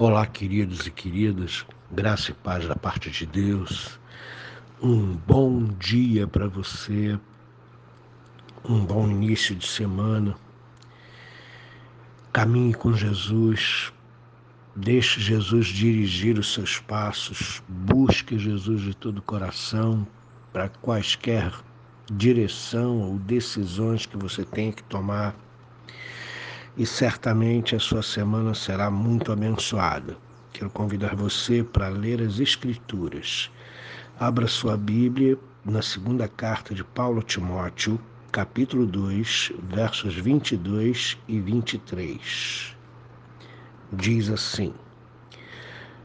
Olá, queridos e queridas, graça e paz da parte de Deus. Um bom dia para você, um bom início de semana. Caminhe com Jesus, deixe Jesus dirigir os seus passos, busque Jesus de todo o coração para quaisquer direção ou decisões que você tenha que tomar e certamente a sua semana será muito abençoada. Quero convidar você para ler as Escrituras. Abra sua Bíblia na segunda carta de Paulo Timóteo, capítulo 2, versos 22 e 23. Diz assim: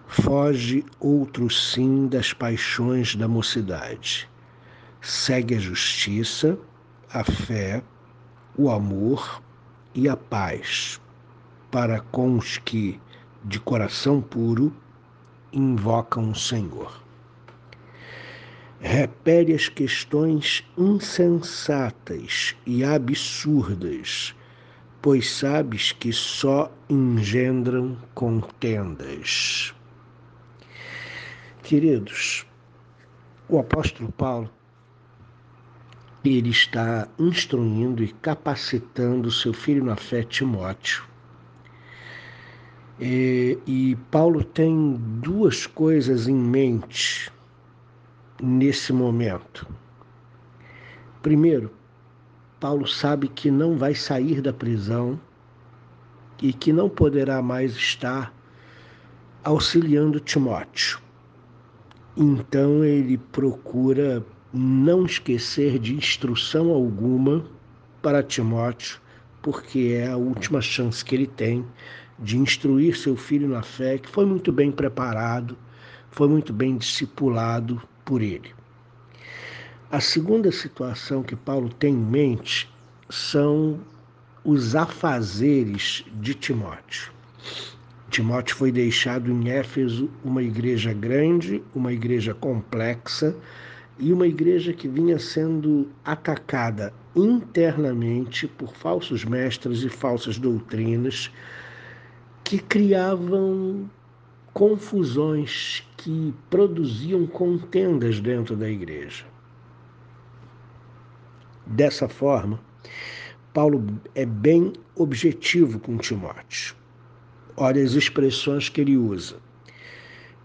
Foge outro sim das paixões da mocidade. Segue a justiça, a fé, o amor, e a paz para com os que, de coração puro, invocam o Senhor. Repere as questões insensatas e absurdas, pois sabes que só engendram contendas. Queridos, o apóstolo Paulo ele está instruindo e capacitando seu filho na fé, Timóteo. E, e Paulo tem duas coisas em mente nesse momento. Primeiro, Paulo sabe que não vai sair da prisão e que não poderá mais estar auxiliando Timóteo. Então ele procura não esquecer de instrução alguma para Timóteo, porque é a última chance que ele tem de instruir seu filho na fé, que foi muito bem preparado, foi muito bem discipulado por ele. A segunda situação que Paulo tem em mente são os afazeres de Timóteo. Timóteo foi deixado em Éfeso uma igreja grande, uma igreja complexa, e uma igreja que vinha sendo atacada internamente por falsos mestres e falsas doutrinas que criavam confusões, que produziam contendas dentro da igreja. Dessa forma, Paulo é bem objetivo com Timóteo. Olha as expressões que ele usa.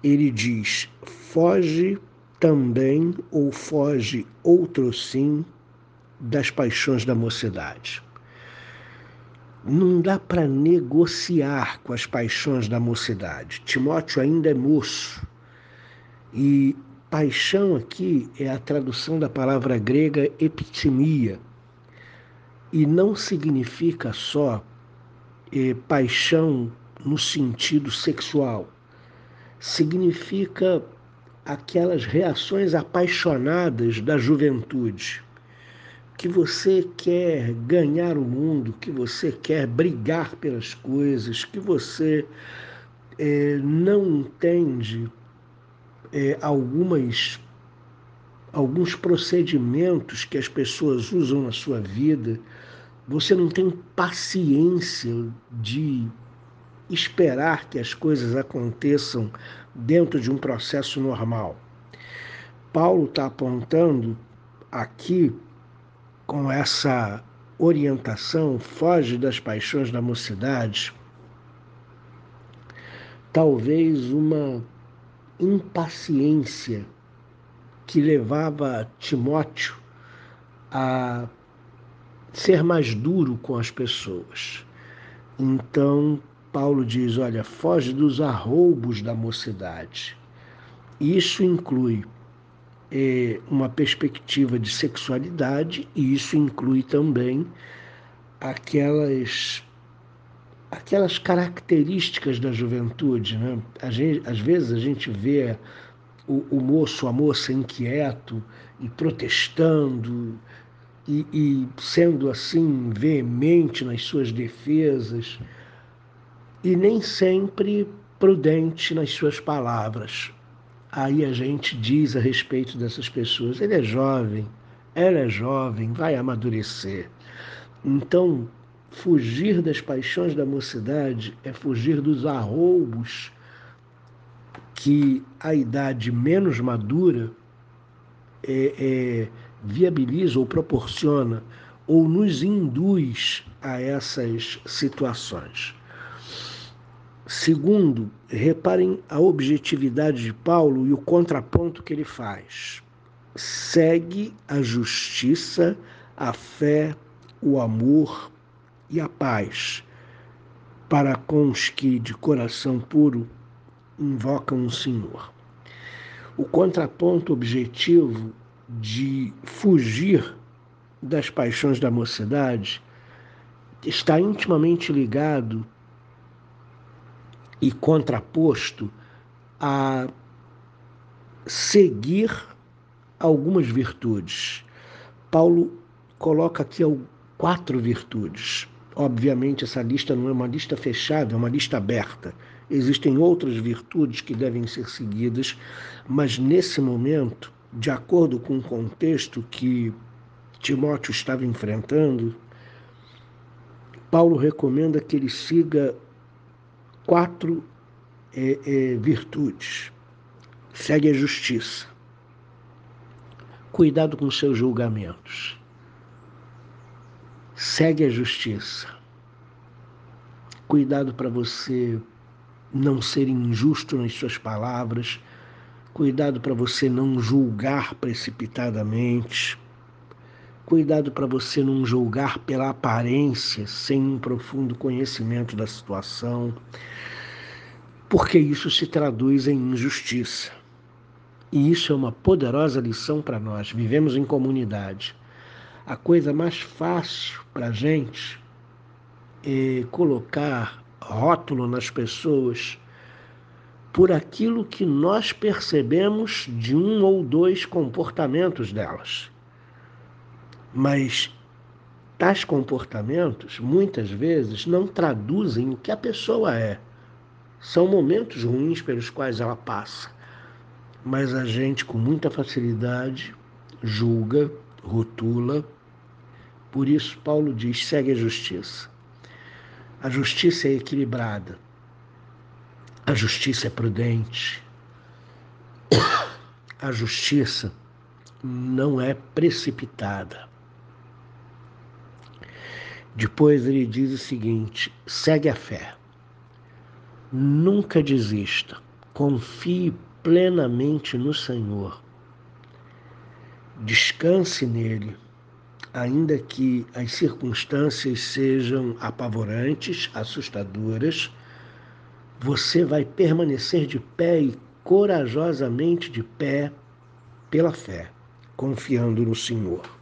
Ele diz: foge também ou foge outro sim das paixões da mocidade. Não dá para negociar com as paixões da mocidade. Timóteo ainda é moço. E paixão aqui é a tradução da palavra grega epitimia. E não significa só eh, paixão no sentido sexual. Significa aquelas reações apaixonadas da juventude, que você quer ganhar o mundo, que você quer brigar pelas coisas, que você é, não entende é, algumas alguns procedimentos que as pessoas usam na sua vida, você não tem paciência de esperar que as coisas aconteçam dentro de um processo normal. Paulo está apontando aqui, com essa orientação, foge das paixões da mocidade, talvez uma impaciência que levava Timóteo a ser mais duro com as pessoas. Então, Paulo diz: olha, foge dos arroubos da mocidade. Isso inclui é, uma perspectiva de sexualidade e isso inclui também aquelas aquelas características da juventude, né? Gente, às vezes a gente vê o, o, moço, a moça inquieto e protestando e, e sendo assim veemente nas suas defesas e nem sempre prudente nas suas palavras. Aí a gente diz a respeito dessas pessoas: ele é jovem, ela é jovem, vai amadurecer. Então, fugir das paixões da mocidade é fugir dos arroubos que a idade menos madura é, é, viabiliza ou proporciona ou nos induz a essas situações. Segundo, reparem a objetividade de Paulo e o contraponto que ele faz. Segue a justiça, a fé, o amor e a paz, para com os que de coração puro invocam o Senhor. O contraponto objetivo de fugir das paixões da mocidade está intimamente ligado e contraposto a seguir algumas virtudes. Paulo coloca aqui quatro virtudes. Obviamente, essa lista não é uma lista fechada, é uma lista aberta. Existem outras virtudes que devem ser seguidas, mas nesse momento, de acordo com o contexto que Timóteo estava enfrentando, Paulo recomenda que ele siga quatro é, é, virtudes. Segue a justiça. Cuidado com seus julgamentos. Segue a justiça. Cuidado para você não ser injusto nas suas palavras. Cuidado para você não julgar precipitadamente. Cuidado para você não julgar pela aparência, sem um profundo conhecimento da situação, porque isso se traduz em injustiça. E isso é uma poderosa lição para nós. Vivemos em comunidade. A coisa mais fácil para a gente é colocar rótulo nas pessoas por aquilo que nós percebemos de um ou dois comportamentos delas. Mas tais comportamentos, muitas vezes, não traduzem o que a pessoa é. São momentos ruins pelos quais ela passa. Mas a gente, com muita facilidade, julga, rotula. Por isso, Paulo diz: segue a justiça. A justiça é equilibrada. A justiça é prudente. A justiça não é precipitada. Depois ele diz o seguinte: segue a fé. Nunca desista. Confie plenamente no Senhor. Descanse nele, ainda que as circunstâncias sejam apavorantes, assustadoras. Você vai permanecer de pé e corajosamente de pé pela fé, confiando no Senhor.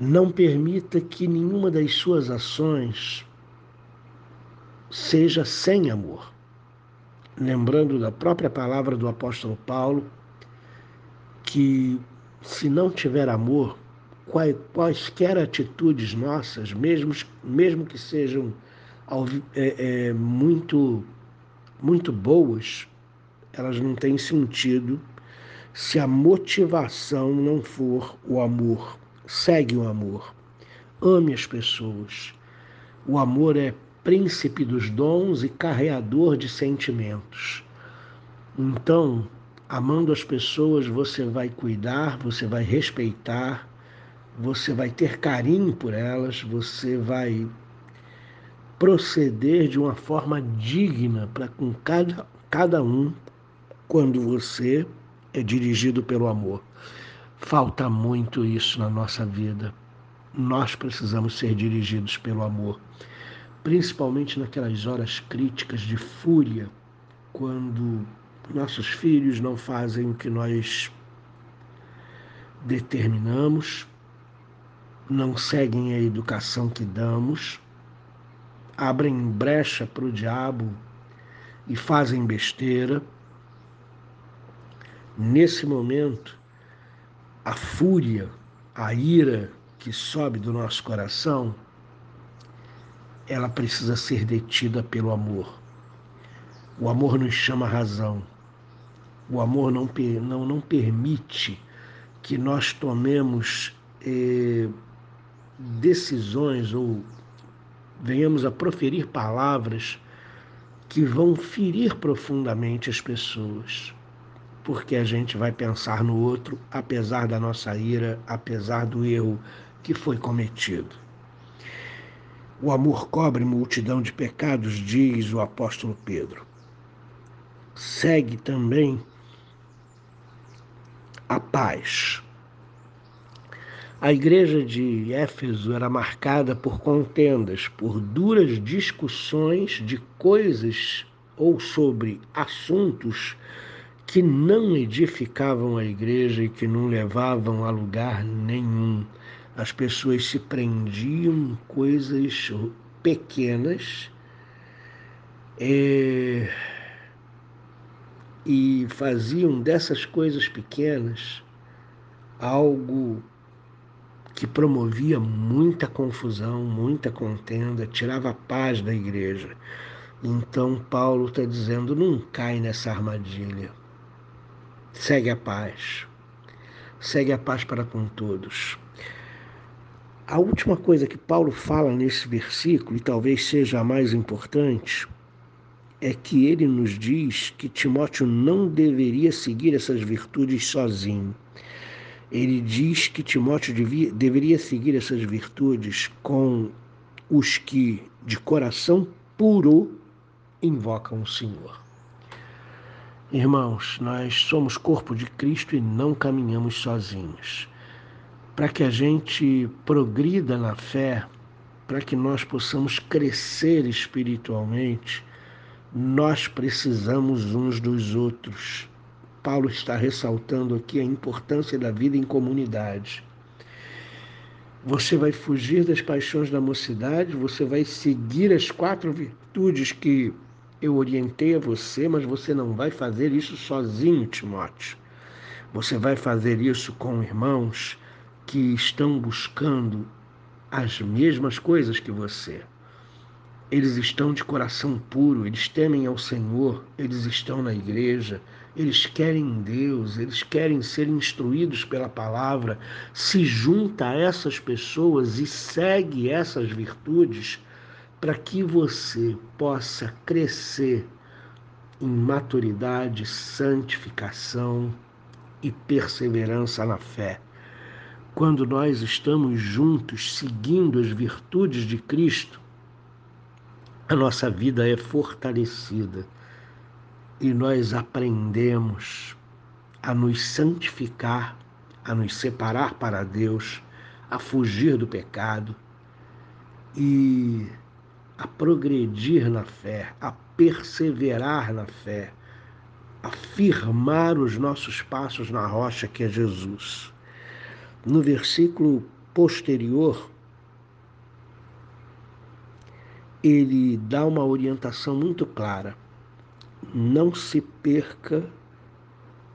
Não permita que nenhuma das suas ações seja sem amor. Lembrando da própria palavra do apóstolo Paulo, que se não tiver amor, quaisquer atitudes nossas, mesmo, mesmo que sejam é, é, muito, muito boas, elas não têm sentido se a motivação não for o amor segue o amor. Ame as pessoas. O amor é príncipe dos dons e carreador de sentimentos. Então, amando as pessoas, você vai cuidar, você vai respeitar, você vai ter carinho por elas, você vai proceder de uma forma digna para com cada, cada um quando você é dirigido pelo amor. Falta muito isso na nossa vida. Nós precisamos ser dirigidos pelo amor, principalmente naquelas horas críticas de fúria, quando nossos filhos não fazem o que nós determinamos, não seguem a educação que damos, abrem brecha para o diabo e fazem besteira. Nesse momento, a fúria, a ira que sobe do nosso coração, ela precisa ser detida pelo amor. O amor nos chama a razão. O amor não, não, não permite que nós tomemos eh, decisões ou venhamos a proferir palavras que vão ferir profundamente as pessoas, porque a gente vai pensar no outro, apesar da nossa ira, apesar do erro que foi cometido. O amor cobre multidão de pecados, diz o apóstolo Pedro. Segue também a paz. A igreja de Éfeso era marcada por contendas, por duras discussões de coisas ou sobre assuntos que não edificavam a igreja e que não levavam a lugar nenhum as pessoas se prendiam coisas pequenas é, e faziam dessas coisas pequenas algo que promovia muita confusão, muita contenda, tirava a paz da igreja. Então Paulo está dizendo: não cai nessa armadilha. Segue a paz. Segue a paz para com todos. A última coisa que Paulo fala nesse versículo, e talvez seja a mais importante, é que ele nos diz que Timóteo não deveria seguir essas virtudes sozinho. Ele diz que Timóteo devia, deveria seguir essas virtudes com os que, de coração puro, invocam o Senhor. Irmãos, nós somos corpo de Cristo e não caminhamos sozinhos para que a gente progrida na fé, para que nós possamos crescer espiritualmente, nós precisamos uns dos outros. Paulo está ressaltando aqui a importância da vida em comunidade. Você vai fugir das paixões da mocidade, você vai seguir as quatro virtudes que eu orientei a você, mas você não vai fazer isso sozinho, Timóteo. Você vai fazer isso com irmãos que estão buscando as mesmas coisas que você. Eles estão de coração puro, eles temem ao Senhor, eles estão na igreja, eles querem Deus, eles querem ser instruídos pela palavra. Se junta a essas pessoas e segue essas virtudes para que você possa crescer em maturidade, santificação e perseverança na fé. Quando nós estamos juntos seguindo as virtudes de Cristo, a nossa vida é fortalecida e nós aprendemos a nos santificar, a nos separar para Deus, a fugir do pecado e a progredir na fé, a perseverar na fé, a firmar os nossos passos na rocha que é Jesus no versículo posterior, ele dá uma orientação muito clara. Não se perca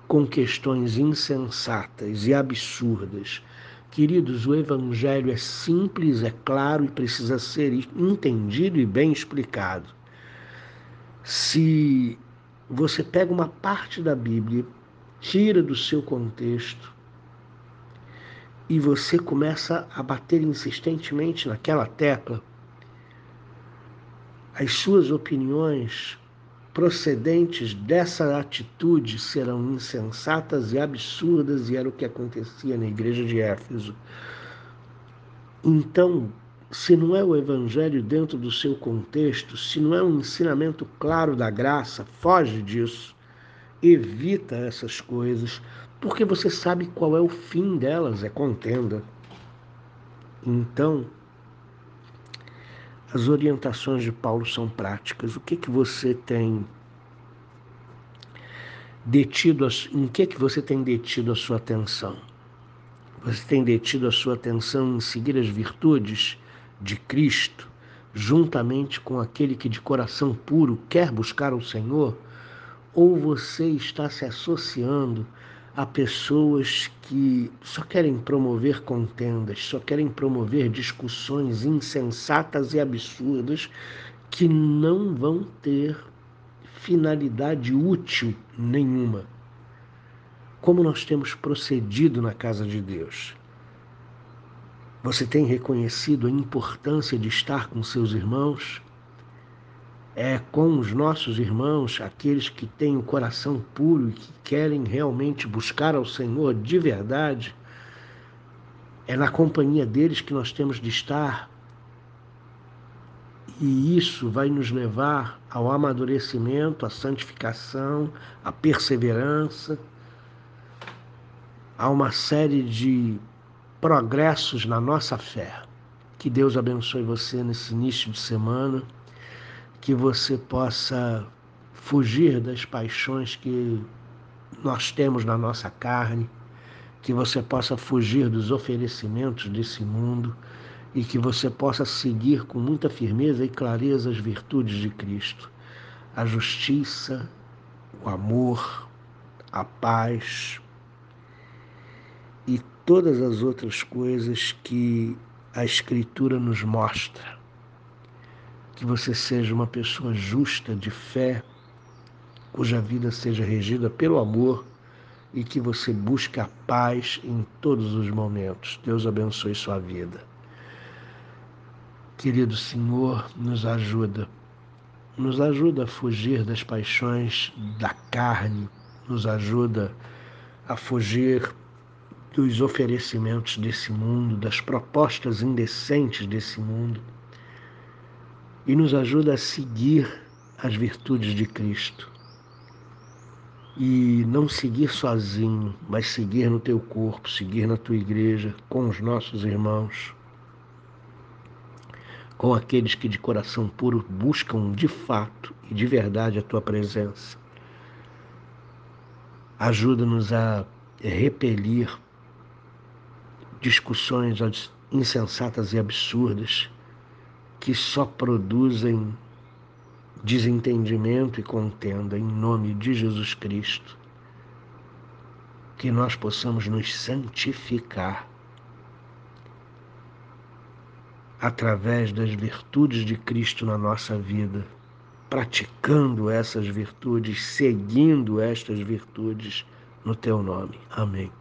com questões insensatas e absurdas. Queridos, o Evangelho é simples, é claro e precisa ser entendido e bem explicado. Se você pega uma parte da Bíblia, tira do seu contexto, e você começa a bater insistentemente naquela tecla, as suas opiniões procedentes dessa atitude serão insensatas e absurdas, e era o que acontecia na igreja de Éfeso. Então, se não é o evangelho dentro do seu contexto, se não é um ensinamento claro da graça, foge disso. Evita essas coisas, porque você sabe qual é o fim delas, é contenda. Então, as orientações de Paulo são práticas. O que que você tem detido, em que que você tem detido a sua atenção? Você tem detido a sua atenção em seguir as virtudes de Cristo, juntamente com aquele que de coração puro quer buscar o Senhor? Ou você está se associando a pessoas que só querem promover contendas, só querem promover discussões insensatas e absurdas que não vão ter finalidade útil nenhuma. Como nós temos procedido na casa de Deus? Você tem reconhecido a importância de estar com seus irmãos? É com os nossos irmãos, aqueles que têm o coração puro e que querem realmente buscar ao Senhor de verdade. É na companhia deles que nós temos de estar. E isso vai nos levar ao amadurecimento, à santificação, à perseverança, a uma série de progressos na nossa fé. Que Deus abençoe você nesse início de semana que você possa fugir das paixões que nós temos na nossa carne, que você possa fugir dos oferecimentos desse mundo e que você possa seguir com muita firmeza e clareza as virtudes de Cristo, a justiça, o amor, a paz e todas as outras coisas que a Escritura nos mostra que você seja uma pessoa justa, de fé, cuja vida seja regida pelo amor e que você busque a paz em todos os momentos. Deus abençoe sua vida. Querido Senhor, nos ajuda. Nos ajuda a fugir das paixões da carne, nos ajuda a fugir dos oferecimentos desse mundo, das propostas indecentes desse mundo e nos ajuda a seguir as virtudes de Cristo. E não seguir sozinho, mas seguir no teu corpo, seguir na tua igreja, com os nossos irmãos, com aqueles que de coração puro buscam de fato e de verdade a tua presença. Ajuda-nos a repelir discussões insensatas e absurdas que só produzem desentendimento e contenda em nome de Jesus Cristo. Que nós possamos nos santificar através das virtudes de Cristo na nossa vida, praticando essas virtudes, seguindo estas virtudes no teu nome. Amém.